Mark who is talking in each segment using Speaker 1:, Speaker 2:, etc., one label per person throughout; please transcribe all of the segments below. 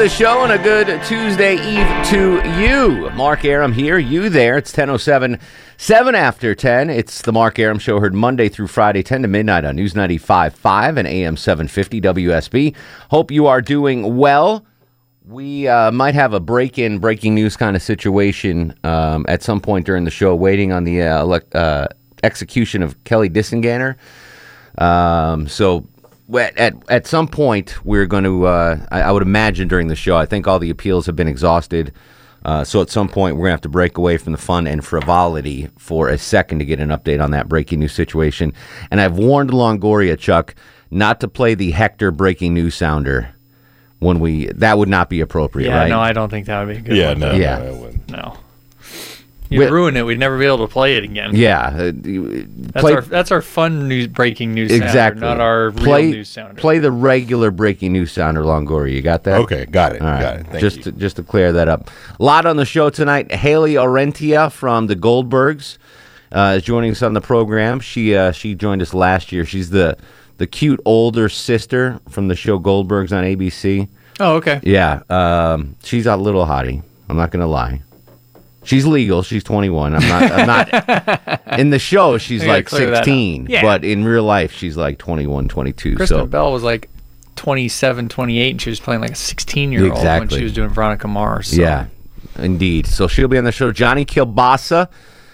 Speaker 1: The show and a good Tuesday Eve to you. Mark Arum here, you there. It's 10.07, 7 after 10. It's the Mark Arum Show heard Monday through Friday, 10 to midnight on News 95.5 and AM 750 WSB. Hope you are doing well. We uh, might have a break-in, breaking news kind of situation um, at some point during the show, waiting on the uh, uh, execution of Kelly Gissendaner. Um, so at, at at some point we're going to uh, I, I would imagine during the show I think all the appeals have been exhausted uh, so at some point we're going to have to break away from the fun and frivolity for a second to get an update on that breaking news situation and I've warned Longoria Chuck not to play the Hector breaking news sounder when we that would not be appropriate
Speaker 2: Yeah,
Speaker 1: right
Speaker 2: no, I don't think that would be a good.
Speaker 3: Yeah,
Speaker 2: one.
Speaker 3: no,
Speaker 1: Yeah.
Speaker 3: no, it wouldn't.
Speaker 2: no. You'd
Speaker 1: Wait-
Speaker 2: ruin it. We'd never be able to play it again.
Speaker 1: yeah uh,
Speaker 2: That's
Speaker 1: play-
Speaker 2: our that's our fun news breaking news sounder,
Speaker 1: exactly
Speaker 2: not our
Speaker 1: play
Speaker 2: real news sounder.
Speaker 1: play the regular breaking news sounder Longoria you got that
Speaker 3: Okay, got it.
Speaker 1: All right.
Speaker 3: Got it. Thank
Speaker 1: just
Speaker 3: you.
Speaker 1: To, just to clear that up. A lot on the show tonight. Hayley Orrantia from the Goldbergs uh, is joining us on the program. She uh, she joined us last year. She's the the cute older sister from the show Goldbergs on ABC.
Speaker 2: oh, okay.
Speaker 1: Yeah, um, she's a little hottie. I'm not gonna lie. She's legal. She's 21. I'm not. I'm not. in the show, she's like
Speaker 2: clear that up.
Speaker 1: 16,
Speaker 2: Yeah.
Speaker 1: but in real life, she's like 21, 22.
Speaker 2: Kristen
Speaker 1: so
Speaker 2: Bell was like 27, 28, and she was playing like a 16 year old when she was doing Veronica Mars. So.
Speaker 1: Yeah, indeed. So she'll be on the show. Johnny Kilbasa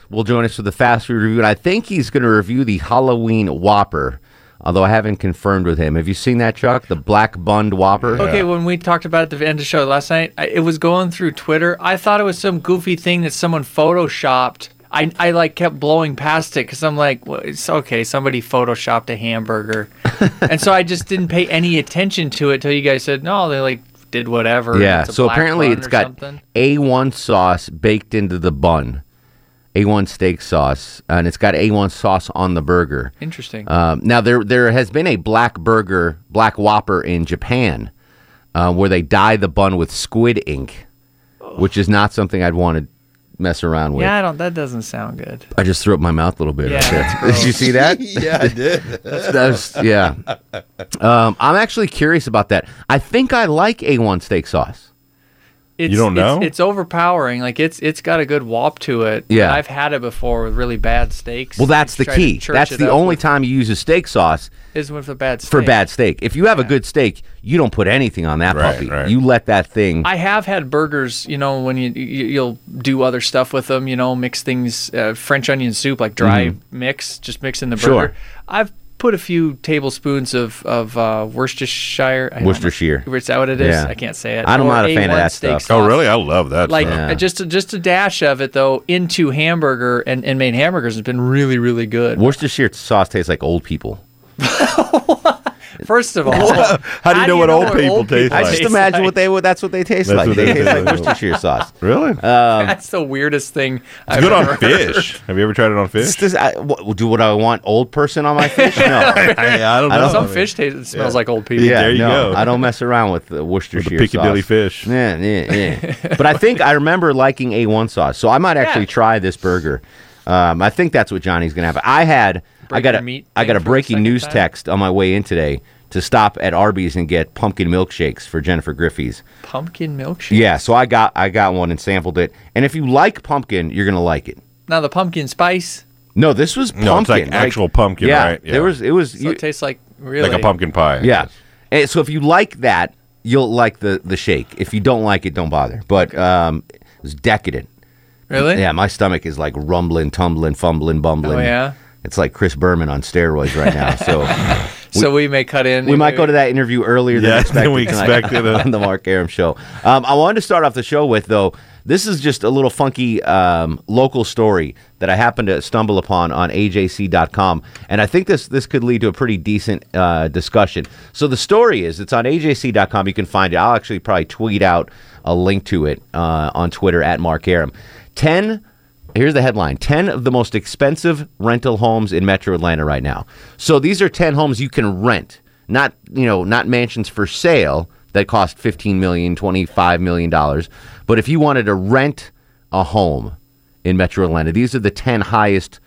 Speaker 1: will join us for the fast food review, and I think he's going to review the Halloween Whopper. Although I haven't confirmed with him. Have you seen that, Chuck? The black bund Whopper.
Speaker 2: Okay, when we talked about it at the end of the show last night, I, it was going through Twitter. I thought it was some goofy thing that someone photoshopped. I, I like kept blowing past it because I'm like, well, it's okay. Somebody photoshopped a hamburger, and so I just didn't pay any attention to it till you guys said no. They like did whatever.
Speaker 1: Yeah.
Speaker 2: it's a
Speaker 1: So
Speaker 2: black
Speaker 1: apparently
Speaker 2: bun
Speaker 1: it's
Speaker 2: or
Speaker 1: got
Speaker 2: something.
Speaker 1: A1 sauce baked into the bun. A1 steak sauce, and it's got A1 sauce on the burger.
Speaker 2: interesting.
Speaker 1: Um, now there there has been a black burger, black Whopper in Japan, uh, where they dye the bun with squid ink, which is not something I'd want to mess around with.
Speaker 2: yeah, I don't. That doesn't sound good.
Speaker 1: I just threw up my mouth a little bit.
Speaker 2: Yeah,
Speaker 1: right there. Did you see that?
Speaker 3: yeah, I did.
Speaker 1: That's yeah. Um, I'm actually curious about that. I think I like A1 steak sauce.
Speaker 2: It's,
Speaker 3: don't know?
Speaker 2: It's, overpowering. Like it's it's got a good wop to it.
Speaker 1: Yeah.
Speaker 2: I've had it before with really bad steaks.
Speaker 1: Well, that's the key. That's the only
Speaker 2: with-
Speaker 1: time you use a steak sauce
Speaker 2: is with a bad steak.
Speaker 1: for bad steak. If you have a good steak, you don't put anything on that
Speaker 3: Right,
Speaker 1: puppy.
Speaker 3: right.
Speaker 1: You let that thing.
Speaker 2: I have had burgers, you know, when you, you you'll do other stuff with them, you know, mix things, uh, French onion soup, like dry mix, just mix in the
Speaker 1: Mm-hmm. Sure.
Speaker 2: burger. I've put a few tablespoons of of uh, Worcestershire. I don't know.
Speaker 1: Worcestershire.
Speaker 2: Is that what it is?
Speaker 1: Yeah.
Speaker 2: I can't say it.
Speaker 1: I'm
Speaker 2: Or
Speaker 1: not a fan of that
Speaker 2: steak
Speaker 1: stuff.
Speaker 3: Oh, really? I love that.
Speaker 2: Like.
Speaker 1: Yeah.
Speaker 2: just a, just a dash of it though into hamburger and, and made hamburgers has been really really good.
Speaker 1: Worcestershire sauce tastes like old people.
Speaker 2: First of all,
Speaker 3: How do you know what old people taste like?
Speaker 1: I just imagine what they would. That's what they taste
Speaker 3: That's
Speaker 1: like.
Speaker 3: what
Speaker 1: They
Speaker 3: they
Speaker 1: taste
Speaker 3: taste
Speaker 1: like
Speaker 3: like.
Speaker 1: Worcestershire sauce.
Speaker 3: really?
Speaker 2: That's the weirdest thing. I've
Speaker 3: it's good
Speaker 2: ever
Speaker 3: on fish. Have you ever tried it on fish?
Speaker 1: It's just, I, what, do what I want old person on my fish? No.
Speaker 3: I, I don't know.
Speaker 1: I
Speaker 3: know.
Speaker 1: don't-
Speaker 2: Some
Speaker 3: I mean,
Speaker 2: fish taste it smells like old people.
Speaker 1: yeah,
Speaker 3: there you
Speaker 1: no,
Speaker 3: go.
Speaker 1: I don't mess around with the Worcestershire
Speaker 3: With the Piccadilly
Speaker 1: sauce.
Speaker 3: fish.
Speaker 1: Yeah, yeah, yeah. but I think I remember liking A1 sauce, so I might actually
Speaker 2: Yeah.
Speaker 1: try this burger. Um, I think that's what Johnny's gonna have. I had I
Speaker 2: Break
Speaker 1: got
Speaker 2: your
Speaker 1: a
Speaker 2: meat
Speaker 1: I got
Speaker 2: thing
Speaker 1: a
Speaker 2: for a
Speaker 1: breaking news
Speaker 2: time?
Speaker 1: text on my way in today. to stop at Arby's and get pumpkin milkshakes for Jennifer Griffey's.
Speaker 2: Pumpkin milkshake.
Speaker 1: Yeah, so I got I got one and sampled it. And if you like pumpkin, you're gonna like it.
Speaker 2: Now the pumpkin spice.
Speaker 1: No, this was pumpkin.
Speaker 3: No, it's like actual pumpkin,
Speaker 1: yeah,
Speaker 3: right? Yeah.
Speaker 1: There was it was
Speaker 2: So
Speaker 1: you-
Speaker 2: it tastes like really
Speaker 3: like a pumpkin pie.
Speaker 1: Yeah. And so if you like that, you'll like the the shake. If you don't like it, don't bother. But um, it was decadent.
Speaker 2: Really?
Speaker 1: Yeah, my stomach is like rumbling, tumbling, fumbling, bumbling.
Speaker 2: Oh yeah.
Speaker 1: It's like Chris Berman on steroids right now. So
Speaker 2: so we may cut in.
Speaker 1: we might go to that interview earlier than
Speaker 3: Yeah,
Speaker 1: expected
Speaker 3: than we expected, uh.
Speaker 1: on the Mark Arum show. Um, I wanted to start off the show with though. This is just a little funky um, local story that I happened to stumble upon on AJC.com, and I think this this could lead to a pretty decent uh, discussion. So the story is it's on AJC.com. You can find it. I'll actually probably tweet out a link to it uh, on Twitter at Mark Arum. Ten Here's the headline 10 of the most expensive rental homes in metro Atlanta right now. So these are 10 homes you can rent, not, you know, not mansions for sale that cost 15 million, 25 million dollars, but if you wanted to rent a home in metro Atlanta, these are the 10 highest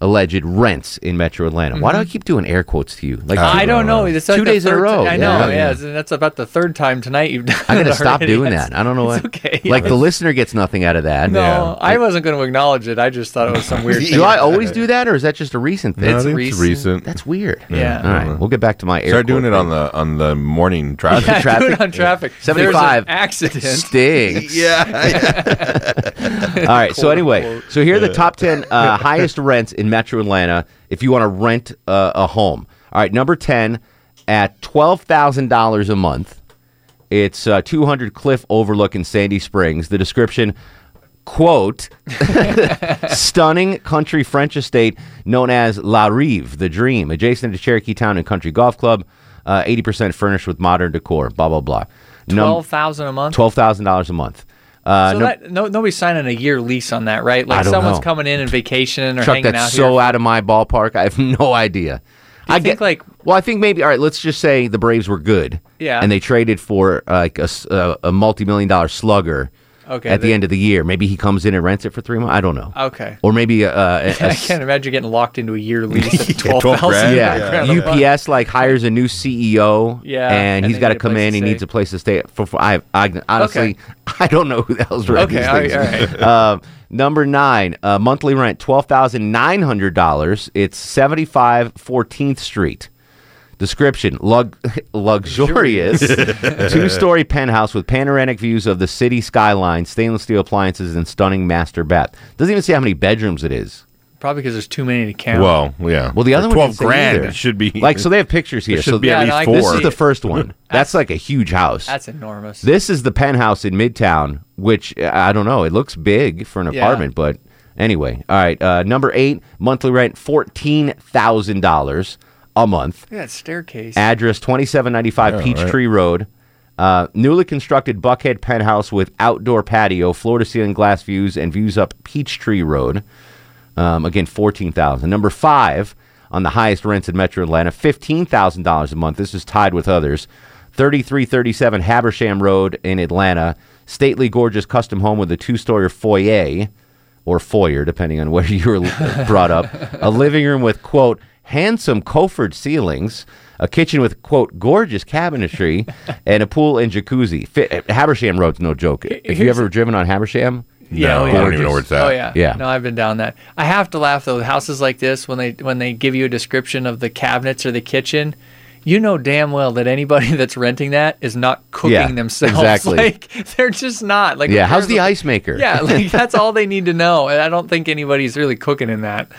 Speaker 1: alleged rents in metro Atlanta. Why do I keep doing air quotes to you? Like
Speaker 2: I don't know. It's
Speaker 1: Two
Speaker 2: like
Speaker 1: days in a row.
Speaker 2: ti- I
Speaker 1: Yeah,
Speaker 2: know.
Speaker 1: yeah.
Speaker 2: Yeah, that's about the third time tonight you've done.
Speaker 1: I'm going
Speaker 2: it
Speaker 1: to stop doing that. I don't know
Speaker 2: it's
Speaker 1: what.
Speaker 2: Okay.
Speaker 1: Like the listener gets nothing out of that.
Speaker 2: No,
Speaker 3: Yeah.
Speaker 2: I wasn't going to acknowledge it. I just thought it was some weird thing.
Speaker 1: Do I always do that, or is that just a recent thing?
Speaker 3: No, I
Speaker 2: It's
Speaker 3: think it's
Speaker 2: recent.
Speaker 3: recent.
Speaker 1: That's weird.
Speaker 2: Yeah.
Speaker 1: All right, we'll get back to my air quotes.
Speaker 3: Start doing
Speaker 1: quote
Speaker 3: it on the on the morning traffic.
Speaker 2: Yeah, do
Speaker 1: traffic.
Speaker 2: it on traffic.
Speaker 1: 75.
Speaker 2: accident.
Speaker 1: Stinks.
Speaker 3: yeah.
Speaker 1: All right. So anyway, so here are the top ten uh, highest rents in Metro Atlanta if you want to rent uh, a home. All right, number ten at twelve thousand dollars a month. It's uh, two hundred Cliff Overlook in Sandy Springs. The description. Quote, stunning country French estate known as La Rive, the Dream, adjacent to Cherokee Town and Country Golf Club, uh, 80% furnished with modern decor, blah, blah, blah. Num-
Speaker 2: Twelve thousand a month.
Speaker 1: $12,000 a month. Uh,
Speaker 2: So
Speaker 1: no-
Speaker 2: that, no, nobody's signing a year lease on that, right? Like someone's
Speaker 1: know.
Speaker 2: coming in and vacationing or
Speaker 1: Chuck,
Speaker 2: hanging
Speaker 1: that's
Speaker 2: out
Speaker 1: so
Speaker 2: here.
Speaker 1: out of my ballpark. I have no idea. I
Speaker 2: think,
Speaker 1: get
Speaker 2: like-
Speaker 1: well, I think maybe all right. Let's just say the Braves were good,
Speaker 2: Yeah.
Speaker 1: and they traded for uh, like a multi-million dollar slugger.
Speaker 2: Okay,
Speaker 1: at the end of the year, maybe he comes in and rents it for three months. I don't know.
Speaker 2: Okay.
Speaker 1: or maybe a, a, a- a
Speaker 2: I can't imagine getting locked into a year lease at
Speaker 3: Yeah,
Speaker 2: twelve
Speaker 3: 12
Speaker 2: thousand.
Speaker 3: grand.
Speaker 1: yeah, UPS like hires a new CEO.
Speaker 2: Yeah,
Speaker 1: and
Speaker 2: and
Speaker 1: he's got to come in. He needs a place to stay. For, for I, I honestly, I don't know who the hell's running
Speaker 2: Okay,
Speaker 1: these
Speaker 2: all right,
Speaker 1: things.
Speaker 2: all right.
Speaker 1: Um, number nine, uh, monthly rent twelve thousand nine hundred dollars. It's seventy five Fourteenth Street. Description: lug- luxurious two-story penthouse with panoramic views of the city skyline, stainless steel appliances, and stunning master bath. Doesn't even say how many bedrooms it is.
Speaker 2: Probably because there's too many to count.
Speaker 3: Well, yeah.
Speaker 1: Well, the other
Speaker 3: For
Speaker 1: one
Speaker 3: twelve
Speaker 1: didn't say
Speaker 3: grand
Speaker 1: either.
Speaker 3: it should be
Speaker 1: Like, so they have pictures here.
Speaker 3: It should
Speaker 1: so
Speaker 3: be
Speaker 2: Yeah,
Speaker 3: at
Speaker 2: no, I
Speaker 3: least
Speaker 2: can
Speaker 1: this
Speaker 3: four.
Speaker 1: is the first one. That's like a huge house.
Speaker 2: that's enormous.
Speaker 1: This is the penthouse in Midtown, which uh, I don't know. It looks big for an
Speaker 2: Yeah.
Speaker 1: apartment, but anyway. All right. Uh, number eight, monthly rent fourteen thousand dollars a month.
Speaker 2: Look at staircase.
Speaker 1: Address twenty seven ninety five
Speaker 3: Yeah,
Speaker 1: Peachtree Road. Uh, newly constructed Buckhead penthouse with outdoor patio, floor to ceiling glass views, and views up Peachtree Road. Um, again, fourteen thousand. Number five on the highest rents in Metro Atlanta, fifteen thousand dollars a month. This is tied with others. Thirty-three thirty-seven Habersham Road in Atlanta. Stately, gorgeous custom home with a two-story foyer or foyer, depending on where you were brought up. A living room with quote handsome coffered ceilings. A kitchen with quote gorgeous cabinetry, and a pool and jacuzzi. Fi- Habersham Road's no joke. If you
Speaker 2: Here's
Speaker 1: ever driven on Habersham,
Speaker 2: Yeah,
Speaker 3: No,
Speaker 2: oh,
Speaker 3: I don't even know where it's at.
Speaker 2: Oh yeah,
Speaker 1: Yeah.
Speaker 2: No, I've been down that. I have to laugh though. Houses like this, when they when they give you a description of the cabinets or the kitchen, you know damn well that anybody that's renting that is not cooking
Speaker 1: Yeah,
Speaker 2: themselves.
Speaker 1: exactly.
Speaker 2: Like they're just not. Like
Speaker 1: yeah. How's the
Speaker 2: a-
Speaker 1: ice maker?
Speaker 2: Yeah, like that's all they need to know. And I don't think anybody's really cooking in that.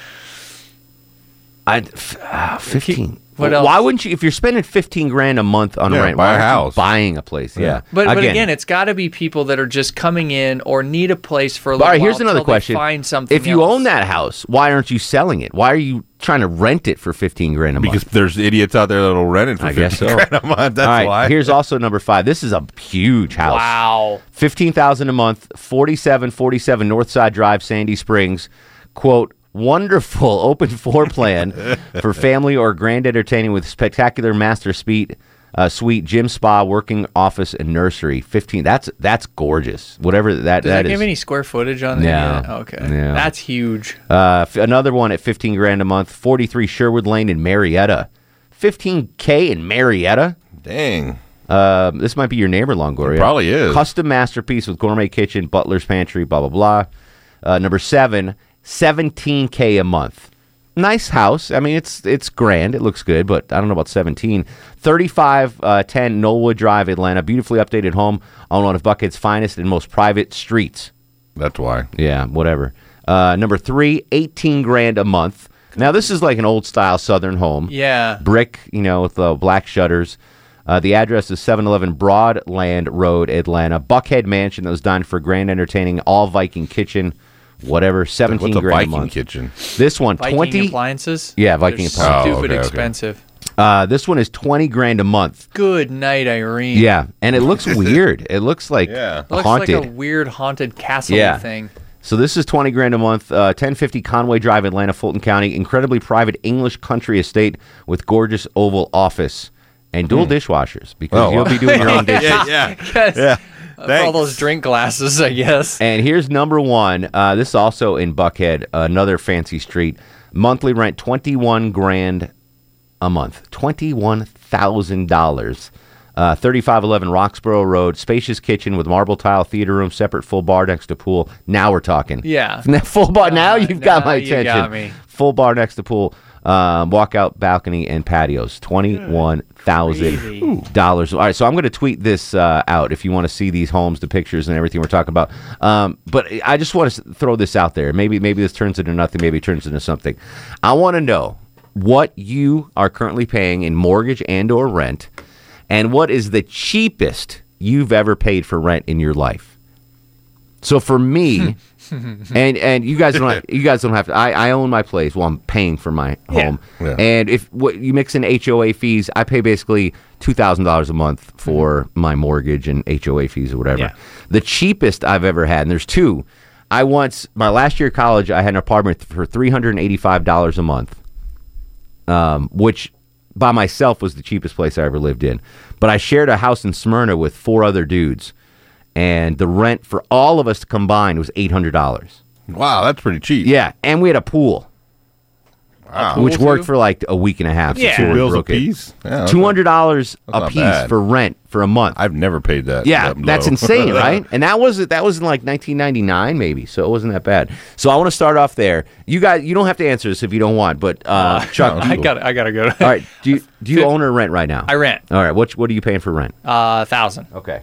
Speaker 1: I ah, fifteen.
Speaker 2: What else?
Speaker 1: Why wouldn't you? If you're spending fifteen grand a month on
Speaker 3: Yeah,
Speaker 1: rent,
Speaker 3: buy
Speaker 1: why
Speaker 3: a
Speaker 1: aren't you
Speaker 3: house.
Speaker 1: buying a place. Yeah,
Speaker 2: But but again, it's got to be people that are just coming in or need a place for a little
Speaker 1: right, here's
Speaker 2: while
Speaker 1: another question.
Speaker 2: Find something.
Speaker 1: if you
Speaker 2: else.
Speaker 1: own that house, why aren't you selling it? Why are you trying to rent it for fifteen grand a month?
Speaker 3: because there's idiots out there that'll rent it for
Speaker 1: I guess
Speaker 3: 50
Speaker 1: so.
Speaker 3: grand a month. That's
Speaker 1: All right,
Speaker 3: why.
Speaker 1: here's also number five. This is a huge house.
Speaker 2: wow,
Speaker 1: Fifteen thousand a month, forty-seven forty-seven Northside Drive, Sandy Springs. Quote: Wonderful open floor plan for family or grand entertaining with spectacular master suite, uh, suite, gym, spa, working office, and nursery. Fifteen. That's that's gorgeous. Whatever that
Speaker 2: does
Speaker 1: that
Speaker 2: that
Speaker 1: is.
Speaker 2: give any square footage on there?
Speaker 1: No.
Speaker 2: Okay,
Speaker 1: No.
Speaker 2: that's huge.
Speaker 1: Uh, f- another one at 15 grand a month, 43 Sherwood Lane in Marietta. 15K in Marietta.
Speaker 3: Dang.
Speaker 1: Uh, this might be your neighbor, Longoria.
Speaker 3: probably is.
Speaker 1: Custom masterpiece with gourmet kitchen, butler's pantry, blah, blah, blah. Uh, number seven, 17K a month. Nice house. I mean, it's it's grand. It looks good, but I don't know about 17. 3510 Knollwood Drive, Atlanta. Beautifully updated home on one of Buckhead's finest and most private streets.
Speaker 3: That's why.
Speaker 1: Yeah, whatever. Uh, number three, 18 grand a month. Now, this is like an old style southern home.
Speaker 2: Yeah.
Speaker 1: Brick, you know, with uh, black shutters. Uh, the address is 711 Broadland Road, Atlanta. Buckhead Mansion that was designed for grand entertaining, all Viking kitchen, whatever, 17
Speaker 3: What's a
Speaker 1: grand a
Speaker 3: Viking
Speaker 1: month.
Speaker 3: kitchen?
Speaker 1: This one,
Speaker 2: Viking
Speaker 1: 20.
Speaker 2: appliances.
Speaker 1: Yeah, Viking
Speaker 2: They're
Speaker 1: appliances.
Speaker 3: Oh,
Speaker 2: Stupid
Speaker 3: okay, okay.
Speaker 2: expensive.
Speaker 1: Uh, this one is 20 grand a month.
Speaker 2: Good night, Irene.
Speaker 1: Yeah, and it looks weird. It looks like
Speaker 3: Yeah.
Speaker 2: Looks
Speaker 1: haunted.
Speaker 2: like a weird haunted castle
Speaker 1: Yeah.
Speaker 2: thing.
Speaker 1: So this is 20 grand a month, uh, 1050 Conway Drive, Atlanta, Fulton County. Incredibly private English country estate with gorgeous oval office and dual dishwashers because
Speaker 3: Oh,
Speaker 1: you'll
Speaker 3: wow.
Speaker 1: be doing your own dishes.
Speaker 3: yeah.
Speaker 2: Yes.
Speaker 3: Yeah.
Speaker 2: For all those drink glasses, I guess.
Speaker 1: And here's number one. Uh, this is also in Buckhead, another fancy street. Monthly rent 21 grand a month. $21,000. Uh, 3511 Roxborough Road, spacious kitchen with marble tile theater room, separate full bar next to pool. Now we're talking.
Speaker 2: Yeah.
Speaker 1: full bar. Now you've got my attention.
Speaker 2: got.
Speaker 1: Full bar next to pool, um, walkout balcony and patios. Twenty-one thousand dollars. All right, so I'm going to tweet this uh, out if you want to see these homes, the pictures, and everything we're talking about. Um, but I just want to throw this out there. Maybe maybe this turns into nothing. Maybe it turns into something. I want to know what you are currently paying in mortgage and or rent, and what is the cheapest you've ever paid for rent in your life. So for me, and and you guys don't you guys don't have to. I, I own my place. Well, I'm paying for my
Speaker 2: Yeah.
Speaker 1: home,
Speaker 3: Yeah.
Speaker 1: and if what you mix in HOA fees, I pay basically two thousand dollars a month for my mortgage and HOA fees or whatever.
Speaker 2: Yeah.
Speaker 1: The cheapest I've ever had, and there's two. I once my last year of college, I had an apartment for three hundred and eighty five dollars a month, um, which by myself was the cheapest place I ever lived in. But I shared a house in Smyrna with four other dudes, and the rent for all of us combined was eight hundred dollars.
Speaker 3: Wow, that's pretty cheap.
Speaker 1: Yeah, and we had a pool,
Speaker 3: Wow.
Speaker 1: which worked
Speaker 2: too?
Speaker 1: for like a week and a half.
Speaker 2: Yeah.
Speaker 1: before
Speaker 3: Two bills a
Speaker 1: broke it.
Speaker 3: piece. Yeah,
Speaker 1: Two hundred dollars a piece
Speaker 3: bad.
Speaker 1: for rent for a month.
Speaker 3: I've never paid that.
Speaker 1: yeah,
Speaker 3: that
Speaker 1: that's insane, right? And that was it, that was in like 1999, maybe. So it wasn't that bad. So I want to start off there. You guys, you don't have to answer this if you don't want, but uh, Chuck,
Speaker 2: I got I gotta go.
Speaker 1: all right. Do you do you own or rent right now?
Speaker 2: I rent
Speaker 1: All right. What what are you paying for rent?
Speaker 2: a thousand.
Speaker 1: Okay.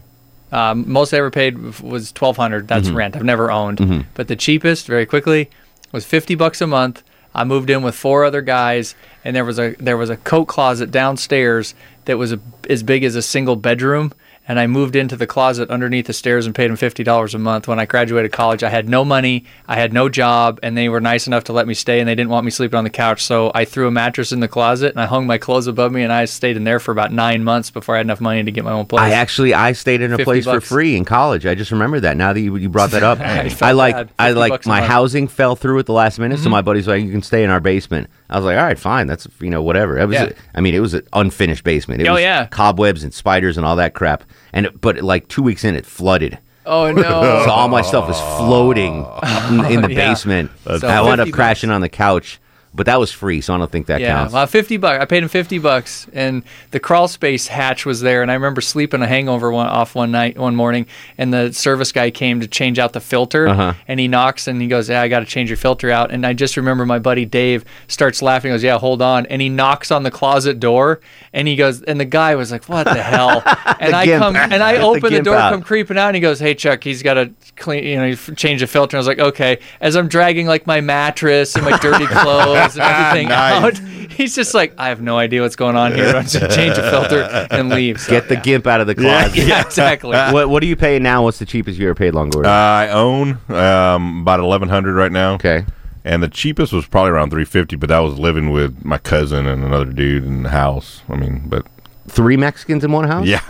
Speaker 2: Um, most I ever paid was twelve hundred. That's
Speaker 1: Mm-hmm.
Speaker 2: rent. I've never owned. But the cheapest, very quickly, was fifty bucks a month. I moved in with four other guys, and there was a there was a coat closet downstairs that was a, as big as a single bedroom. And I moved into the closet underneath the stairs and paid them fifty dollars a month. When I graduated college, I had no money, I had no job, and they were nice enough to let me stay, and they didn't want me sleeping on the couch. So I threw a mattress in the closet, and I hung my clothes above me, and I stayed in there for about nine months before I had enough money to get my own place.
Speaker 1: I actually I stayed in a
Speaker 2: 50
Speaker 1: place for free in college. I just remember that. Now that you, you brought that up,
Speaker 2: I
Speaker 1: I like. I like my.
Speaker 2: Mm-hmm.
Speaker 1: housing fell through at the last minute. So my buddy's like, "You can stay in our basement." I was like, "All right, fine. That's you know whatever." It was.
Speaker 2: Yeah.
Speaker 1: I mean, it was an unfinished basement. It
Speaker 2: Oh,
Speaker 1: was
Speaker 2: yeah.
Speaker 1: cobwebs and spiders and all that crap. And it, but like two weeks in, it flooded.
Speaker 2: oh no!
Speaker 1: So all my stuff was floating in, in the
Speaker 2: Yeah.
Speaker 1: basement.
Speaker 2: So
Speaker 1: I wound up crashing on the couch, but that was free, so I don't think that
Speaker 2: Yeah,
Speaker 1: counts.
Speaker 2: well, fifty bucks. I paid him fifty bucks, and the crawl space hatch was there. And I remember sleeping a hangover one off one night, one morning, and the service guy came to change out the filter.
Speaker 1: Uh-huh.
Speaker 2: And he knocks and he goes, "Yeah, I got to change your filter out." And I just remember my buddy Dave starts laughing. He goes, "Yeah, hold on." And he knocks on the closet door, and he goes, and the guy was like, "What the hell?" And I
Speaker 1: gimp.
Speaker 2: come and I
Speaker 1: The
Speaker 2: open the
Speaker 1: gimp
Speaker 2: door,
Speaker 1: out.
Speaker 2: come creeping out, and he goes, "Hey Chuck, he's got to clean, you know, change the filter." And I was like, "Okay." As I'm dragging like my mattress and my dirty clothes and everything
Speaker 3: Nice.
Speaker 2: out, he's just like, "I have no idea what's going on here." I'm just change a filter and leave. So,
Speaker 1: Get the
Speaker 2: yeah.
Speaker 1: gimp out of the closet.
Speaker 2: Yeah, exactly.
Speaker 1: what What are you paying now? What's the cheapest you ever paid, Longoria?
Speaker 3: Uh, I own um, about eleven hundred right now.
Speaker 1: okay.
Speaker 3: And the cheapest was probably around three fifty, but that was living with my cousin and another dude in the house. I mean, but
Speaker 1: Three Mexicans in one house?
Speaker 3: yeah,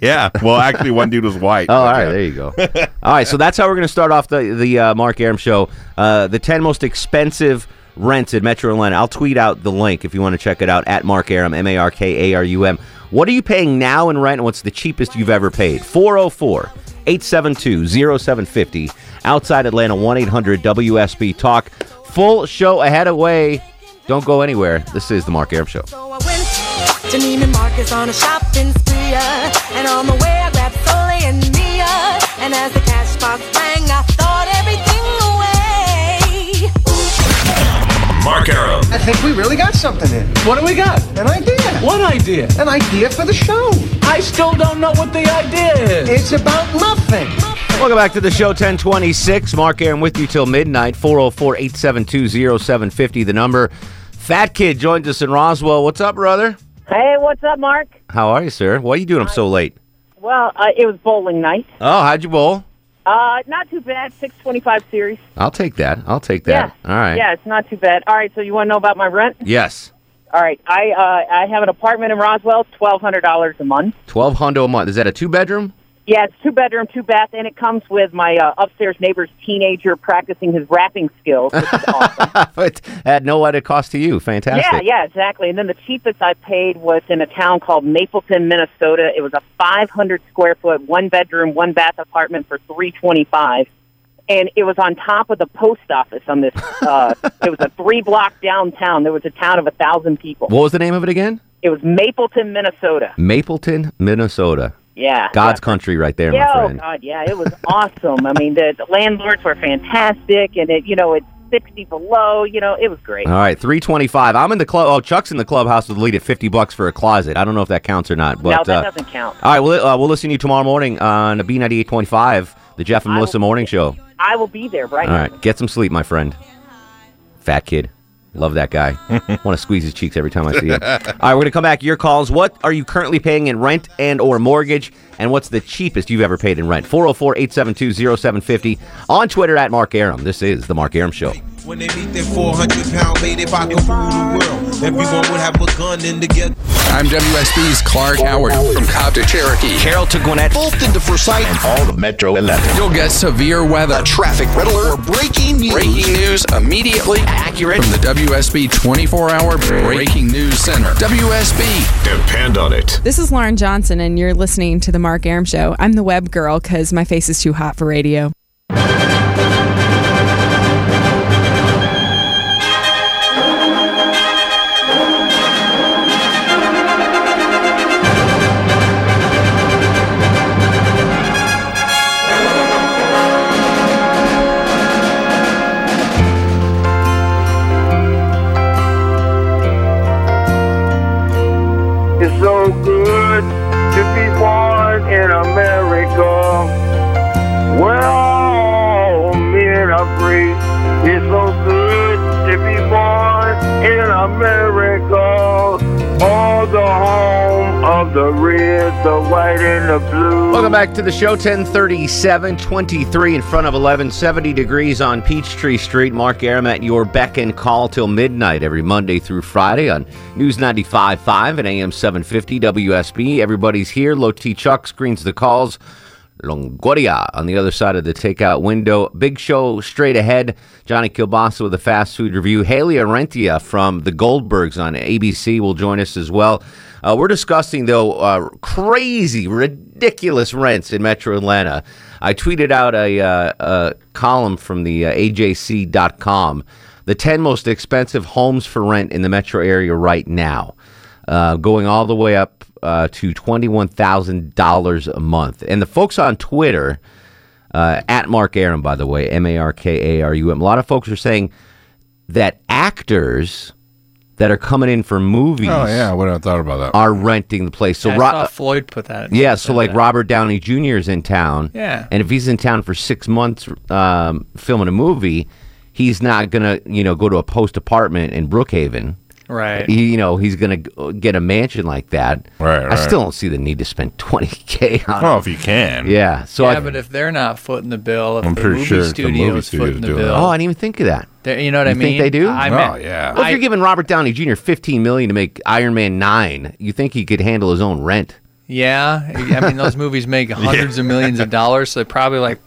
Speaker 3: yeah. Well, actually, one dude was white.
Speaker 1: Oh, all
Speaker 3: but,
Speaker 1: right,
Speaker 3: yeah.
Speaker 1: there you go. all right, so that's how we're going to start off the the uh, Mark Arum show. Uh, the ten most expensive rents in Metro Atlanta. I'll tweet out the link if you want to check it out at Mark Arum, M A R K A R U M. What are you paying now in rent, and what's the cheapest you've ever paid? 404 872 0750. Outside Atlanta, 1 800 WSB Talk. Full show ahead of way. Don't go anywhere. This is the Mark Arum Show.
Speaker 4: Janine and Marcus on a shopping spree. uh, And on the way, I grabbed Sully and Mia. And as the cash box rang, I thought everything.
Speaker 5: Mark Arum.
Speaker 6: I think we really got something in.
Speaker 5: What do we got?
Speaker 6: An idea.
Speaker 5: What idea?
Speaker 6: An idea for the show.
Speaker 5: I still don't know what the idea is.
Speaker 6: It's about nothing.
Speaker 1: Welcome back to the show 1026. Mark Arum with you till midnight. 404 872 0750, the number. Fat Kid joins us in Roswell. What's up, brother?
Speaker 7: Hey, what's up, Mark?
Speaker 1: How are you, sir? Why are you doing up so late?
Speaker 7: Well, uh, it was bowling night.
Speaker 1: Oh, how'd you bowl?
Speaker 7: Uh, not too bad. Six twenty-five series.
Speaker 1: I'll take that. I'll take that. All right.
Speaker 7: Yeah, it's not too bad. All right, so you want to know about my rent?
Speaker 1: Yes.
Speaker 7: All right, I uh, I have an apartment in Roswell, twelve hundred dollars a month.
Speaker 1: 12 hundo a month. Is that a two bedroom?
Speaker 7: Yeah, it's two bedroom, two bath, and it comes with my uh, upstairs neighbor's teenager practicing his rapping skills. Which is awesome.
Speaker 1: but at no added cost to you. Fantastic.
Speaker 7: Yeah, yeah, exactly. And then the cheapest I paid was in a town called Mapleton, Minnesota. It was a 500 square foot, one bedroom, one bath apartment for 325. And it was on top of the post office on this. Uh, it was a three block downtown. There was a town of a thousand people.
Speaker 1: What was the name of it again?
Speaker 7: It was Mapleton, Minnesota.
Speaker 1: Mapleton, Minnesota.
Speaker 7: Yeah.
Speaker 1: God's country right there,
Speaker 7: yeah,
Speaker 1: my friend. oh.
Speaker 7: God, yeah, it was awesome. I mean, the, the landlords were fantastic, and it, you know, it's 60 below. You know, it was great.
Speaker 1: All right, 325. I'm in the club. Oh, Chuck's in the clubhouse with the lead at 50 bucks for a closet. I don't know if that counts or not. But,
Speaker 7: no, that
Speaker 1: uh,
Speaker 7: doesn't count.
Speaker 1: All right, we'll, uh, we'll listen to you tomorrow morning on the B98.5, the Jeff and Melissa Morning Show.
Speaker 7: I will be there right
Speaker 1: All right, get some sleep, my friend. Fat kid. Love that guy. Want to squeeze his cheeks every time I see him. All right, we're going to come back to your calls. What are you currently paying in rent and or mortgage? And what's the cheapest you've ever paid in rent? 404-872-0750 on Twitter at Mark Arum. This is the Mark Arum Show.
Speaker 8: When they meet their 400 pound weight, if I could rule the world, everyone would have a gun in together.
Speaker 9: I'm WSB's Clark Howard from Cobb to Cherokee.
Speaker 10: Carroll to Gwinnett.
Speaker 11: Fulton to Forsyth. And all of Metro 11.
Speaker 9: You'll get severe weather,
Speaker 11: Traffic red alert. Breaking news.
Speaker 9: breaking news immediately
Speaker 10: Accurate.
Speaker 9: from the WSB 24-hour Breaking News Center. WSB.
Speaker 5: Depend on it.
Speaker 12: This is Lauren Johnson, and you're listening to The Mark Arum Show. I'm the web girl because my face is too hot for radio.
Speaker 13: The white, and the blue.
Speaker 1: Welcome back to the show. 1037, 23 in front of 1170 degrees on Peachtree Street. Mark Arum at your beck and call till midnight every Monday through Friday on News 95.5 and AM 750 WSB. Everybody's here. Low T Chuck screens the calls. Longoria on the other side of the takeout window. Big show straight ahead. Johnny Kilbasa with a fast food review. Hayley Orrantia from the Goldbergs on ABC will join us as well. Uh, we're discussing, though, uh, crazy, ridiculous rents in Metro Atlanta. I tweeted out a, uh, a column from the uh, AJC.com. The 10 most expensive homes for rent in the metro area right now, uh, going all the way up uh, to $21,000 a month. And the folks on Twitter, uh, at Mark Arum, by the way, M A R K A R U M, a lot of folks are saying that actors that are coming in for movies
Speaker 3: Oh, yeah. I wouldn't have thought about that.
Speaker 1: are renting the place. So
Speaker 2: Yeah, I
Speaker 1: Ro-
Speaker 2: saw Floyd put that.
Speaker 1: yeah, so like Robert Downey Jr. is in town.
Speaker 2: Yeah.
Speaker 1: And if he's in town for six months um, filming a movie, he's not gonna, you know, go to a post apartment in Brookhaven.
Speaker 2: Right.
Speaker 1: He, you know, he's gonna uh, get a mansion like that.
Speaker 3: Right,
Speaker 1: I
Speaker 3: right.
Speaker 1: still don't see the need to spend twenty k on.
Speaker 3: Well,
Speaker 1: it.
Speaker 3: if you can.
Speaker 1: Yeah. So
Speaker 2: yeah,
Speaker 1: I,
Speaker 2: but if they're not footing the bill, if
Speaker 3: I'm
Speaker 2: the
Speaker 3: pretty
Speaker 2: movie
Speaker 3: sure the movie studio's footing
Speaker 2: the
Speaker 3: doing
Speaker 2: bill,
Speaker 1: oh, I didn't even think of that.
Speaker 2: they're- you know what
Speaker 1: You
Speaker 2: I mean?
Speaker 1: think they do?
Speaker 2: I
Speaker 3: Oh,
Speaker 2: meant,
Speaker 3: yeah.
Speaker 1: Well, if
Speaker 2: I-
Speaker 1: you're giving Robert Downey Jr. fifteen million to make Iron Man nine, you think he could handle his own rent?
Speaker 2: Yeah, I mean those movies make hundreds of millions of dollars, so they're probably like,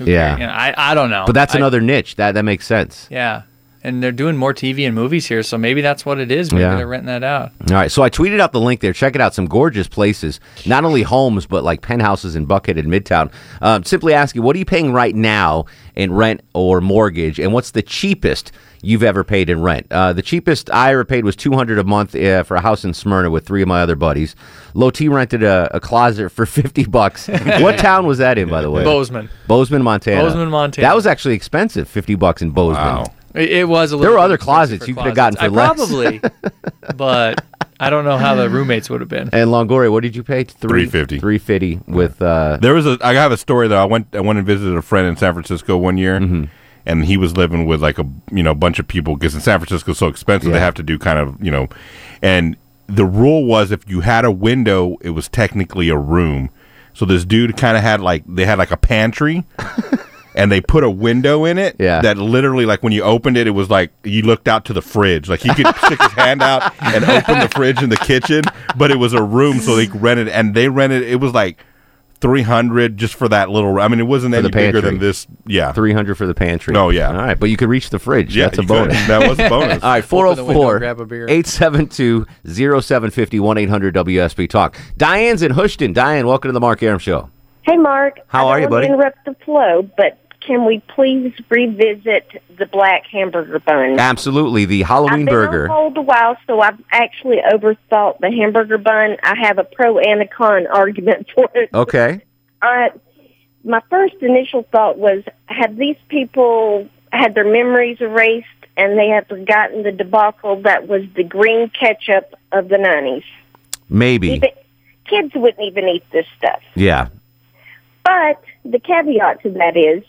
Speaker 1: Yeah.
Speaker 2: You know, I I don't know,
Speaker 1: But that's
Speaker 2: I-
Speaker 1: another niche. That that makes sense.
Speaker 2: Yeah, and they're doing more TV and movies here, so maybe that's what it is. Maybe
Speaker 1: Yeah.
Speaker 2: they're renting that out.
Speaker 1: All right, so I tweeted out the link there. Check it out. Some gorgeous places, not only homes but like penthouses in Buckhead and Midtown. Um, simply asking, what are you paying right now in rent or mortgage, and what's the cheapest you've ever paid in rent? Uh, the cheapest I ever paid was two hundred a month uh, for a house in Smyrna with three of my other buddies. Low T rented a, a closet for fifty bucks. what town was that in, by the way?
Speaker 2: Bozeman.
Speaker 1: Bozeman, Montana.
Speaker 2: Bozeman, Montana.
Speaker 1: That was actually expensive, fifty bucks in Bozeman.
Speaker 2: It, it was a little.
Speaker 1: There were other closets you could have gotten for
Speaker 2: I
Speaker 1: less.
Speaker 2: Probably, but I don't know how the roommates would have been.
Speaker 1: And Longoria, what did you pay?
Speaker 3: 350.
Speaker 1: Three fifty with. Uh,
Speaker 3: There was a. I have a story though. I went. I went and visited a friend in San Francisco one year,
Speaker 1: Mm-hmm.
Speaker 3: and he was living with like a you know bunch of people because in San Francisco is so expensive
Speaker 1: Yeah.
Speaker 3: they have to do kind of you know, and the rule was if you had a window, it was technically a room. So this dude kind of had like they had like a pantry. And they put a window in it
Speaker 1: Yeah.
Speaker 3: that literally, like when you opened it, it was like you looked out to the fridge. Like he could stick his hand out and open the fridge in the kitchen, but it was a room, so they rented. And they rented. It was like three hundred just for that little. I mean, it wasn't
Speaker 1: For
Speaker 3: any bigger than this. Yeah,
Speaker 1: Three hundred for the pantry.
Speaker 3: Oh, yeah.
Speaker 1: All right, but you could reach the fridge.
Speaker 3: Yeah,
Speaker 1: That's a
Speaker 3: you could.
Speaker 1: bonus.
Speaker 3: That was a bonus.
Speaker 1: All right,
Speaker 2: Open the window,
Speaker 1: 404
Speaker 2: grab a beer.
Speaker 1: 872 0750 1 800 WSB Talk. Diane's in Houston. Diane, welcome to the Mark Arum Show.
Speaker 14: Hey, Mark.
Speaker 1: How are you,
Speaker 14: don't
Speaker 1: buddy?
Speaker 14: interrupt the flow, but can we please revisit the black hamburger bun?
Speaker 1: Absolutely. The Halloween
Speaker 14: I've been
Speaker 1: burger.
Speaker 14: on hold a while, so I've actually overthought the hamburger bun. I have a pro and a con argument for it.
Speaker 1: Okay.
Speaker 14: Uh, my first initial thought was, have these people had their memories erased and they have forgotten the debacle that was the green ketchup of the 90s?
Speaker 1: Maybe.
Speaker 14: Even, kids wouldn't even eat this stuff.
Speaker 1: Yeah.
Speaker 14: But the caveat to that is,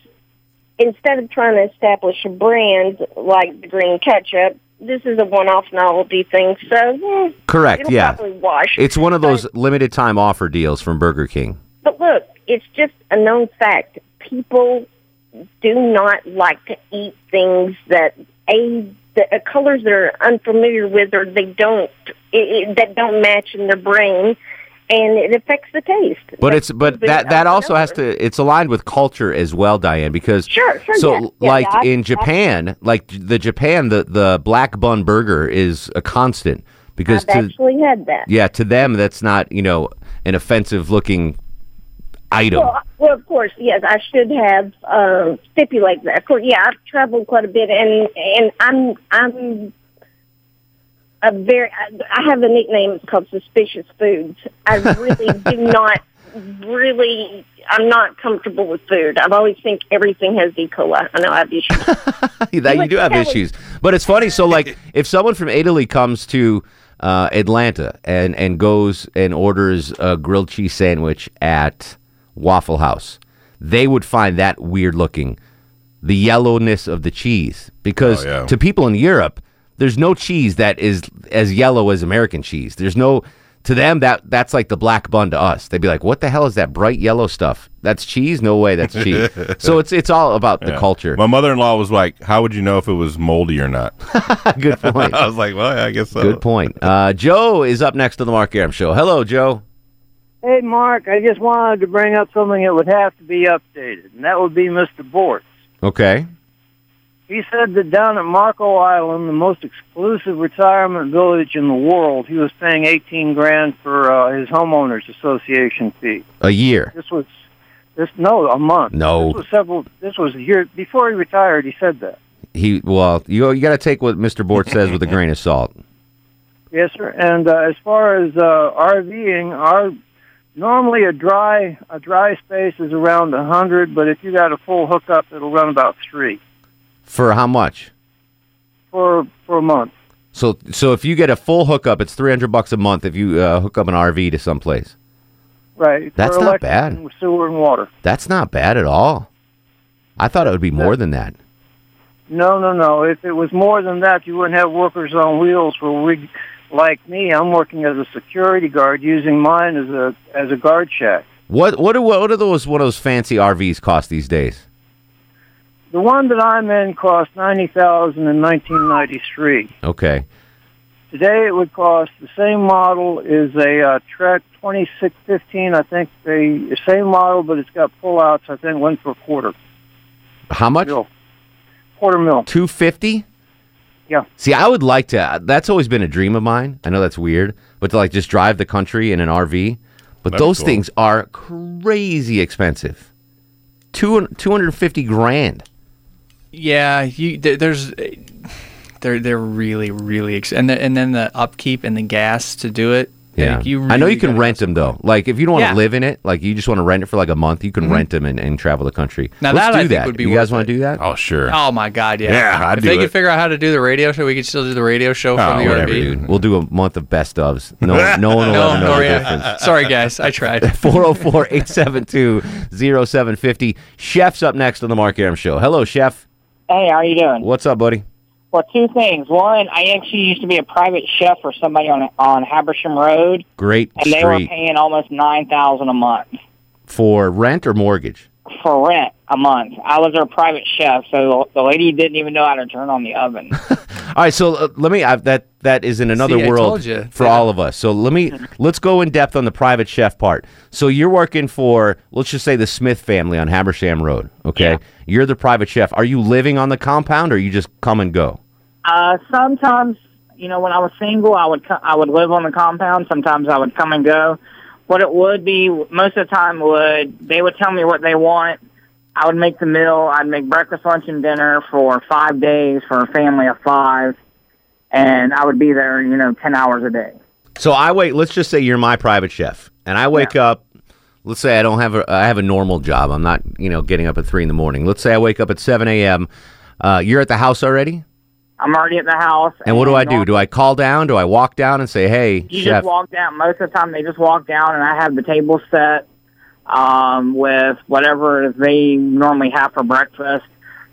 Speaker 14: instead of trying to establish a brand like the green ketchup, this is a one-off novelty thing. So, eh,
Speaker 1: Correct. Yeah.
Speaker 14: probably wash.
Speaker 1: It's one of those limited time offer deals from Burger King.
Speaker 14: But look, it's just a known fact. People do not like to eat things that a the uh, colors they're unfamiliar with or they don't it, it, that don't match in their brain, and it affects the taste.
Speaker 1: But it's but that that also has to it's aligned with culture as well, Diane, because
Speaker 14: Sure, sure,
Speaker 1: so
Speaker 14: yeah, yeah,
Speaker 1: like
Speaker 14: yeah, I-
Speaker 1: in
Speaker 14: I-
Speaker 1: Japan, like the Japan the the black bun burger is a constant because
Speaker 14: I've
Speaker 1: to
Speaker 14: actually had that.
Speaker 1: yeah, to them that's not, you know, an offensive looking item.
Speaker 14: Well, well, of course, yes, I should have um, stipulated that. Of course, yeah, I've traveled quite a bit, and and I'm I'm a very I, I have a nickname it's called Suspicious Foods. I really do not really. I'm not comfortable with food. I've always think everything has E. coli. I know I have issues.
Speaker 1: that you do have issues. But it's funny. So, like, if someone from Italy comes to uh, Atlanta and and goes and orders a grilled cheese sandwich at Waffle House, they would find that weird looking, the yellowness of the cheese. Because
Speaker 3: Oh, yeah.
Speaker 1: to people in Europe, there's no cheese that is as yellow as American cheese. There's no. To them, that that's like the black bun to us. They'd be like, "What the hell is that bright yellow stuff? That's cheese? No way, that's cheese." so it's it's all about the
Speaker 3: Yeah.
Speaker 1: culture.
Speaker 3: My mother in law was like, "How would you know if it was moldy or not?"
Speaker 1: Good point.
Speaker 3: I was like, "Well, yeah, I guess so."
Speaker 1: Good point. Uh, Joe is up next to the Mark Arum Show. Hello, Joe.
Speaker 15: Hey, Mark, I just wanted to bring up something that would have to be updated, and that would be Mr. Bort.
Speaker 1: Okay.
Speaker 15: He said that down at Marco Island, the most exclusive retirement village in the world, he was paying 18 grand for uh, his homeowners association fee.
Speaker 1: A year.
Speaker 15: This was this no a month.
Speaker 1: No.
Speaker 15: This was several. This was a year before he retired. He said that.
Speaker 1: He well, you you got to take what Mr. Bort says with a grain of salt.
Speaker 15: Yes, sir. And uh, as far as uh, RVing, our normally a dry a dry space is around a hundred, but if you got a full hookup, it'll run about three
Speaker 1: For how much?
Speaker 15: for for a month.
Speaker 1: So so if you get a full hookup, it's three hundred bucks a month if you uh, hook up an RV to someplace.
Speaker 15: Right.
Speaker 1: That's not bad.
Speaker 15: and Sewer and water.
Speaker 1: That's not bad at all. I thought it would be more than that.
Speaker 15: No, no, no. If it was more than that, you wouldn't have workers on wheels. Where we, like me, I'm working as a security guard, using mine as a as a guard shack.
Speaker 1: What what do what do those what do those fancy RVs cost these days?
Speaker 15: The one that I'm in cost ninety thousand in 1993.
Speaker 1: Okay.
Speaker 15: Today, it would cost the same model is a uh, Trek 2615. I think the same model, but it's got pullouts. I think went for a quarter.
Speaker 1: How much?
Speaker 15: Mil. Quarter mil.
Speaker 1: Two fifty.
Speaker 16: Yeah.
Speaker 1: See, I would like to. That's always been a dream of mine. I know that's weird, but to like just drive the country in an RV. But
Speaker 3: That'd
Speaker 1: those
Speaker 3: cool.
Speaker 1: things are crazy expensive. Two two hundred fifty grand.
Speaker 2: Yeah, you there, there's they're they're really really ex- and the, and then the upkeep and the gas to do it.
Speaker 1: Yeah,
Speaker 2: like, you
Speaker 1: I know you can rent them though. Like if you don't want to
Speaker 2: Yeah.
Speaker 1: live in it, like you just want to rent it for like a month, you can
Speaker 2: Mhm.
Speaker 1: rent them and, and travel the country.
Speaker 2: Now
Speaker 1: Let's
Speaker 2: that
Speaker 1: do
Speaker 2: I think
Speaker 1: that.
Speaker 2: would be
Speaker 1: you guys want to do that?
Speaker 3: Oh sure.
Speaker 2: Oh my god, yeah.
Speaker 3: Yeah, I'd
Speaker 2: if
Speaker 3: do
Speaker 2: they
Speaker 3: it.
Speaker 2: could figure out how to do the radio show, we could still do the radio show from the
Speaker 1: Oh, whatever,
Speaker 2: RV.
Speaker 1: dude. We'll do a month of best ofs. No, no one will
Speaker 2: No,
Speaker 1: ever know
Speaker 2: no,
Speaker 1: the
Speaker 2: yeah.
Speaker 1: difference.
Speaker 2: Sorry, guys, I tried.
Speaker 1: 404 872 0750. Chef's up next on the Mark Arum Show. Hello, Chef.
Speaker 16: Hey, how are you doing?
Speaker 1: What's up, buddy?
Speaker 16: Well, two things. One, I actually used to be a private chef for somebody on on Habersham Road,
Speaker 1: Great
Speaker 16: and they were paying almost nine thousand a month
Speaker 1: for rent or mortgage?
Speaker 16: For rent a month. I was their private chef, so the lady didn't even know how to turn on the oven.
Speaker 1: All right, so uh, let me. I, that that is in another
Speaker 2: See,
Speaker 1: world
Speaker 2: told you.
Speaker 1: for all of us. So let me let's go in depth on the private chef part. So you're working for let's just say the Smith family on Habersham Road. Okay, you're the private chef. Are you living on the compound or you just come and go?
Speaker 16: Uh, sometimes, you know, when I was single, I would co- I would live on the compound. Sometimes I would come and go. What it would be most of the time would they would tell me what they want. I would make the meal. I'd make breakfast, lunch, and dinner for five days for a family of five, and I would be there, you know, ten hours a day.
Speaker 1: So I wait. Let's just say you're my private chef, and I wake up. Let's say I don't have a I have a normal job. I'm not you know getting up at three in the morning. Let's say I wake up at seven a.m. Uh, you're at the house already,
Speaker 16: I'm already at the house.
Speaker 1: and what do I do? Do I call down? Do I walk down and say, "Hey,
Speaker 16: You
Speaker 1: chef"?
Speaker 16: just walk down. Most of the time, they just walk down, and I have the table set um, with whatever they normally have for breakfast.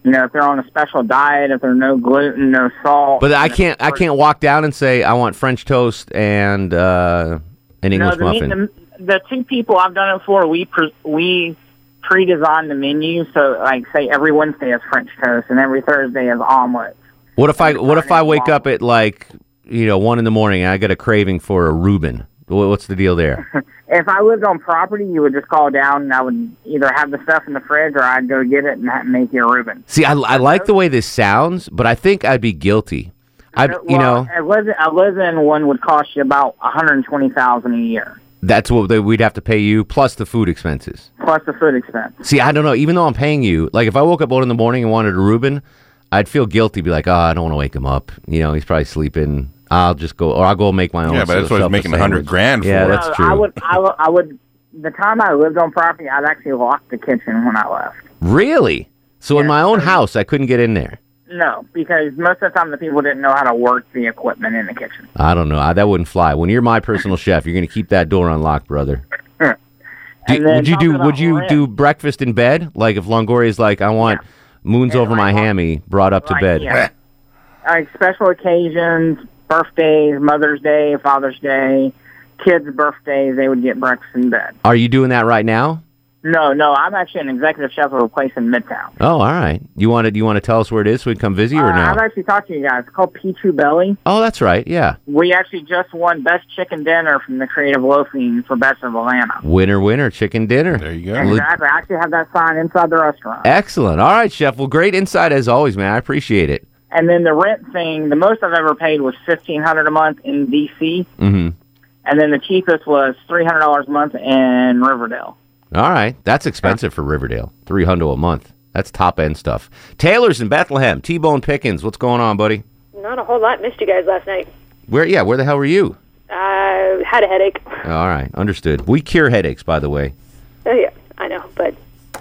Speaker 16: You know, if they're on a special diet, if there's no gluten, no salt.
Speaker 1: But I can't I can't walk down and say I want French toast and uh, an English
Speaker 16: no, the,
Speaker 1: muffin.
Speaker 16: The, the two people I've done it for, we pre- we pre-design the menu. So, like, say every Wednesday is French toast, and every Thursday is omelet.
Speaker 1: What if I what if I wake up at like you know one in the morning and I get a craving for a Reuben? What's the deal there?
Speaker 16: If I lived on property, you would just call down, and I would either have the stuff in the fridge, or I'd go get it and make you a Reuben.
Speaker 1: See, I, I like the way this sounds, but I think I'd be guilty. I you know
Speaker 16: a live a live in one would cost you about one hundred twenty thousand a year
Speaker 1: that's what they, we'd have to pay you plus the food expenses.
Speaker 16: plus the food expense.
Speaker 1: See, I don't know. Even though I'm paying you, like if I woke up one in the morning and wanted a Reuben, I'd feel guilty. Be like, oh, I don't want to wake him up. You know, he's probably sleeping. I'll just go, or I'll go make my own.
Speaker 3: Yeah, but that's what he's
Speaker 1: self
Speaker 3: making a hundred
Speaker 1: sandwich.
Speaker 3: grand
Speaker 1: Yeah,
Speaker 3: for.
Speaker 1: that's
Speaker 16: No,
Speaker 1: true.
Speaker 16: I would I would I would the time I lived on property, I'd actually lock the kitchen when I left.
Speaker 1: Really? So in my own house, I couldn't get in there.
Speaker 16: No, because most of the time the people didn't know how to work the equipment in the kitchen.
Speaker 1: I don't know. I, that wouldn't fly. When you're my personal chef, you're going to keep that door unlocked, brother. Do, would you do? Would you
Speaker 16: rent-
Speaker 1: do breakfast in bed? Like if Longoria's like, I want moons over my hammy brought up to bed.
Speaker 16: yeah. like special occasions, birthdays, Mother's Day, Father's Day, kids' birthdays, they would get breakfast in bed.
Speaker 1: Are you doing that right now?
Speaker 16: No, no, I'm actually an executive chef of a place in Midtown.
Speaker 1: Oh, all right. You want to? You want to tell us where it is so we can come visit you or
Speaker 16: Uh,
Speaker 1: no?
Speaker 16: I've actually talked to you guys. It's called Pijiu Belly.
Speaker 1: Oh, that's right. Yeah.
Speaker 16: We actually just won Best Chicken Dinner from the Creative Loafing for Best of Atlanta.
Speaker 1: Winner, winner, chicken dinner. There
Speaker 3: you go.
Speaker 16: Exactly. I actually have that sign inside the restaurant.
Speaker 1: Excellent. All right, chef. Well, great insight as always, man. I appreciate it.
Speaker 16: And then the rent thing, the most I've ever paid was fifteen hundred a month in DC,
Speaker 1: Mm-hmm.
Speaker 16: and then the cheapest was three hundred dollars a month in Riverdale.
Speaker 1: All right. That's expensive for Riverdale. Three hundred a month. That's top end stuff. Taylor's in Bethlehem. T Bone Pickens. What's going on, buddy?
Speaker 17: Not a whole lot. Missed you guys last night.
Speaker 1: Where? Yeah. Where the hell were you?
Speaker 17: I had a headache.
Speaker 1: All right. Understood. We cure headaches, by the way.
Speaker 17: Oh yeah, I know, but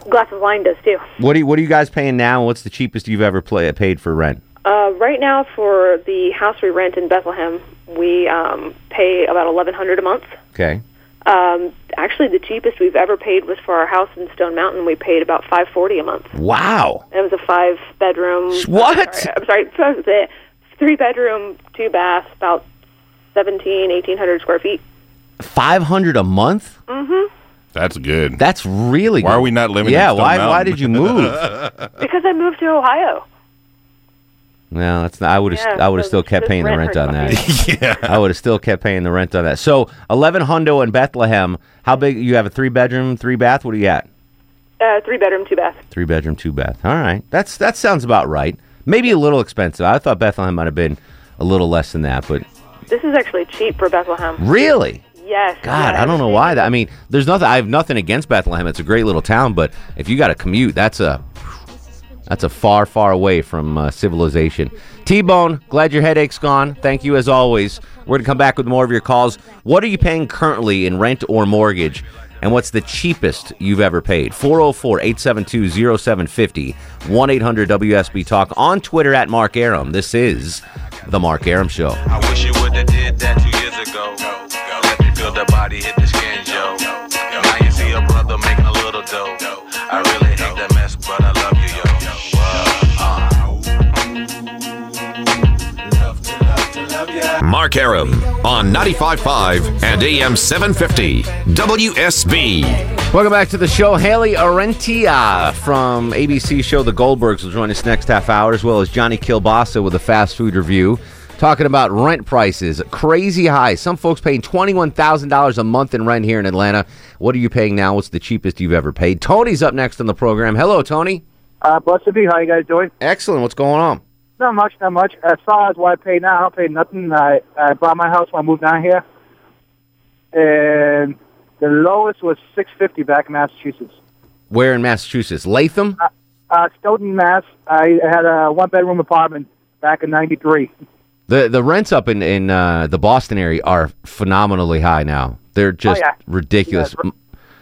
Speaker 17: a glass of wine does too.
Speaker 1: What do you, What are you guys paying now? What's the cheapest you've ever play, paid for rent?
Speaker 17: Uh, right now, for the house we rent in Bethlehem, we um, pay about eleven hundred a month.
Speaker 1: Okay.
Speaker 17: Um, actually, the cheapest we've ever paid was for our house in Stone Mountain. We paid about five forty a month.
Speaker 1: Wow.
Speaker 17: It was a five bedroom.
Speaker 1: What?
Speaker 17: I'm sorry, I'm sorry three bedroom, two baths, about seventeen, eighteen hundred square feet.
Speaker 1: Five hundred a month.
Speaker 17: Mm-hmm.
Speaker 3: That's good.
Speaker 1: That's really. Good.
Speaker 3: Why
Speaker 1: good.
Speaker 3: are we not living?
Speaker 1: Yeah.
Speaker 3: in Stone
Speaker 1: why? Why did you move?
Speaker 17: Because I moved to Ohio.
Speaker 1: No, that's not. I would have.
Speaker 17: Yeah,
Speaker 1: I would have
Speaker 17: so
Speaker 1: still kept
Speaker 17: this
Speaker 1: paying the
Speaker 17: rent
Speaker 1: rent on that. yeah. I would have still kept paying the rent on that. So eleven hundo in Bethlehem. How big? You have a three bedroom, three bath. What do you got?
Speaker 17: Uh, three bedroom, two bath.
Speaker 1: Three bedroom, two bath. All right. That's that sounds about right. Maybe a little expensive. I thought Bethlehem might have been a little less than that, but
Speaker 17: This is actually cheap for Bethlehem.
Speaker 1: really?
Speaker 17: Yes.
Speaker 1: God,
Speaker 17: yes.
Speaker 1: I don't know why. That I mean, there's nothing. I have nothing against Bethlehem. It's a great little town, but if you got to commute, that's a that's a far, far away from uh, civilization. T-Bone, glad your headache's gone. Thank you as always. We're gonna come back with more of your calls. What are you paying currently in rent or mortgage? And what's the cheapest you've ever paid? 404 872 0750 1 800 WSB Talk on Twitter at Mark Arum. This is The Mark Arum Show.
Speaker 5: Mark Arum on 95.5 and AM 750 WSB.
Speaker 1: Welcome back to the show. Hayley Orrantia from ABC show The Goldbergs will join us next half hour, as well as Johnny Kilbasa with a fast food review. Talking about rent prices, crazy high. Some folks paying $21,000 a month in rent here in Atlanta. What are you paying now? What's the cheapest you've ever paid? Tony's up next on the program. Hello, Tony.
Speaker 18: Uh, blessed to be. How you guys doing?
Speaker 1: Excellent. What's going on?
Speaker 18: Not much, not much. As far as what I pay now, I don't pay nothing. I, I bought my house when I moved down here, and the lowest was six fifty back in Massachusetts.
Speaker 1: Where in Massachusetts? Latham?
Speaker 18: Uh, Stoughton, Mass. I had a one bedroom apartment back in '93.
Speaker 1: The the rents up in in uh, the Boston area are phenomenally high now. They're just
Speaker 18: Oh, yeah.
Speaker 1: ridiculous.
Speaker 18: Yeah,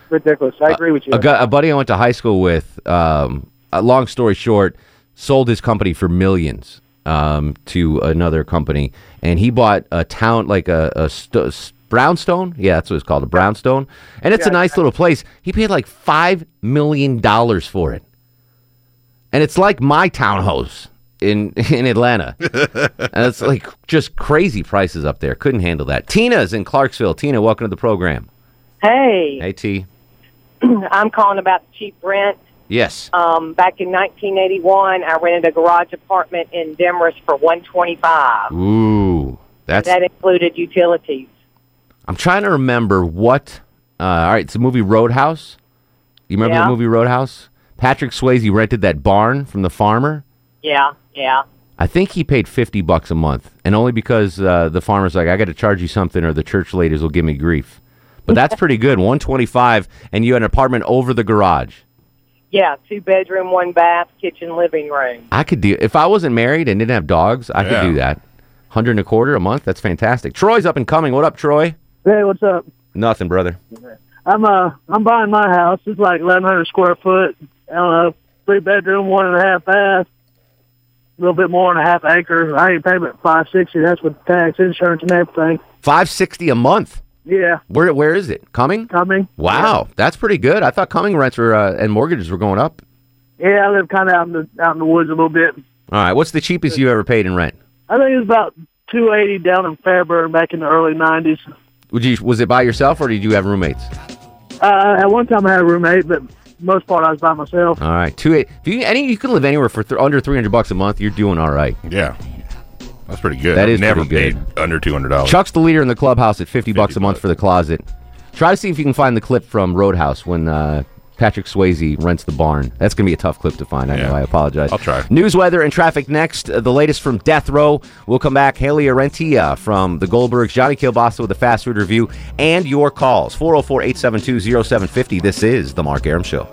Speaker 18: Ridiculous. I agree with you.
Speaker 1: A, a buddy I went to high school with, um, a long story short, sold his company for millions um, to another company, and he bought a town like a, a st- brownstone. Yeah, that's what it's called, a brownstone, and it's a
Speaker 18: Yeah,
Speaker 1: nice little place. He paid like five million dollars for it, and it's like my townhouse in in Atlanta, and it's like just crazy prices up there. Couldn't handle that. Tina's in Clarksville. Tina, welcome to the program.
Speaker 19: Hey,
Speaker 1: Hey, T.
Speaker 19: I'm calling about the cheap rent.
Speaker 1: Yes.
Speaker 19: Um, back in 1981, I rented a garage apartment in Demorest for 125.
Speaker 1: Ooh, that's.
Speaker 19: that included utilities.
Speaker 1: I'm trying to remember what. Uh, all right, it's the movie Roadhouse. You remember
Speaker 19: Yeah.
Speaker 1: the movie Roadhouse? Patrick Swayze rented that barn from the farmer.
Speaker 19: Yeah, yeah.
Speaker 1: I think he paid fifty bucks a month, and only because uh, the farmer's like, I got to charge you something, or the church ladies will give me grief. But that's pretty good. One twenty-five, and you had an apartment over the garage.
Speaker 19: Yeah, two bedroom, one bath, kitchen, living room.
Speaker 1: I could do if I wasn't married and didn't have dogs. I
Speaker 19: Yeah.
Speaker 1: could do that. Hundred and a quarter a month. That's fantastic. Troy's up and coming. What up, Troy?
Speaker 15: Hey, what's up?
Speaker 1: Nothing, brother.
Speaker 15: I'm uh I'm buying my house. It's like 1,100 square foot. I don't know, three bedroom, one and a half bath, a little bit more than a half acre. I ain't paying but five sixty. That's with tax, insurance, and everything.
Speaker 1: Five sixty a month.
Speaker 15: Yeah,
Speaker 1: Where where is it? Cumming?
Speaker 15: Cumming.
Speaker 1: Wow, that's pretty good. I thought Cumming rents were uh, and mortgages were going up.
Speaker 15: Yeah, I live kind of out in the out in the woods a little bit.
Speaker 1: All right, what's the cheapest you ever paid in rent?
Speaker 15: I think it was about two eighty down in Fairburn back in the early nineties.
Speaker 1: Would you was it by yourself or did you have roommates?
Speaker 15: Uh, at one time I had a roommate, but most part I was by myself.
Speaker 1: All right, two eight. If you any you can live anywhere for th- under three hundred bucks a month, you're doing all right.
Speaker 3: Yeah, that's pretty good.
Speaker 1: That is I've
Speaker 3: never
Speaker 1: pretty good.
Speaker 3: paid under two hundred dollars.
Speaker 1: Chuck's the leader in the clubhouse at fifty bucks a month for the closet. Try to see if you can find the clip from Roadhouse when uh, Patrick Swayze rents the barn. That's gonna be a tough clip to find. I know. I apologize.
Speaker 3: I'll try.
Speaker 1: News, weather, and traffic next. Uh, the latest from Death Row. We'll come back. Hayley Orrantia from the Goldbergs, Johnny Kilbasa with the fast food review, and your calls 404 872 0750. This is The Mark Arum Show.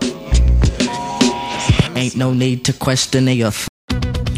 Speaker 20: Ain't no need to question the authority.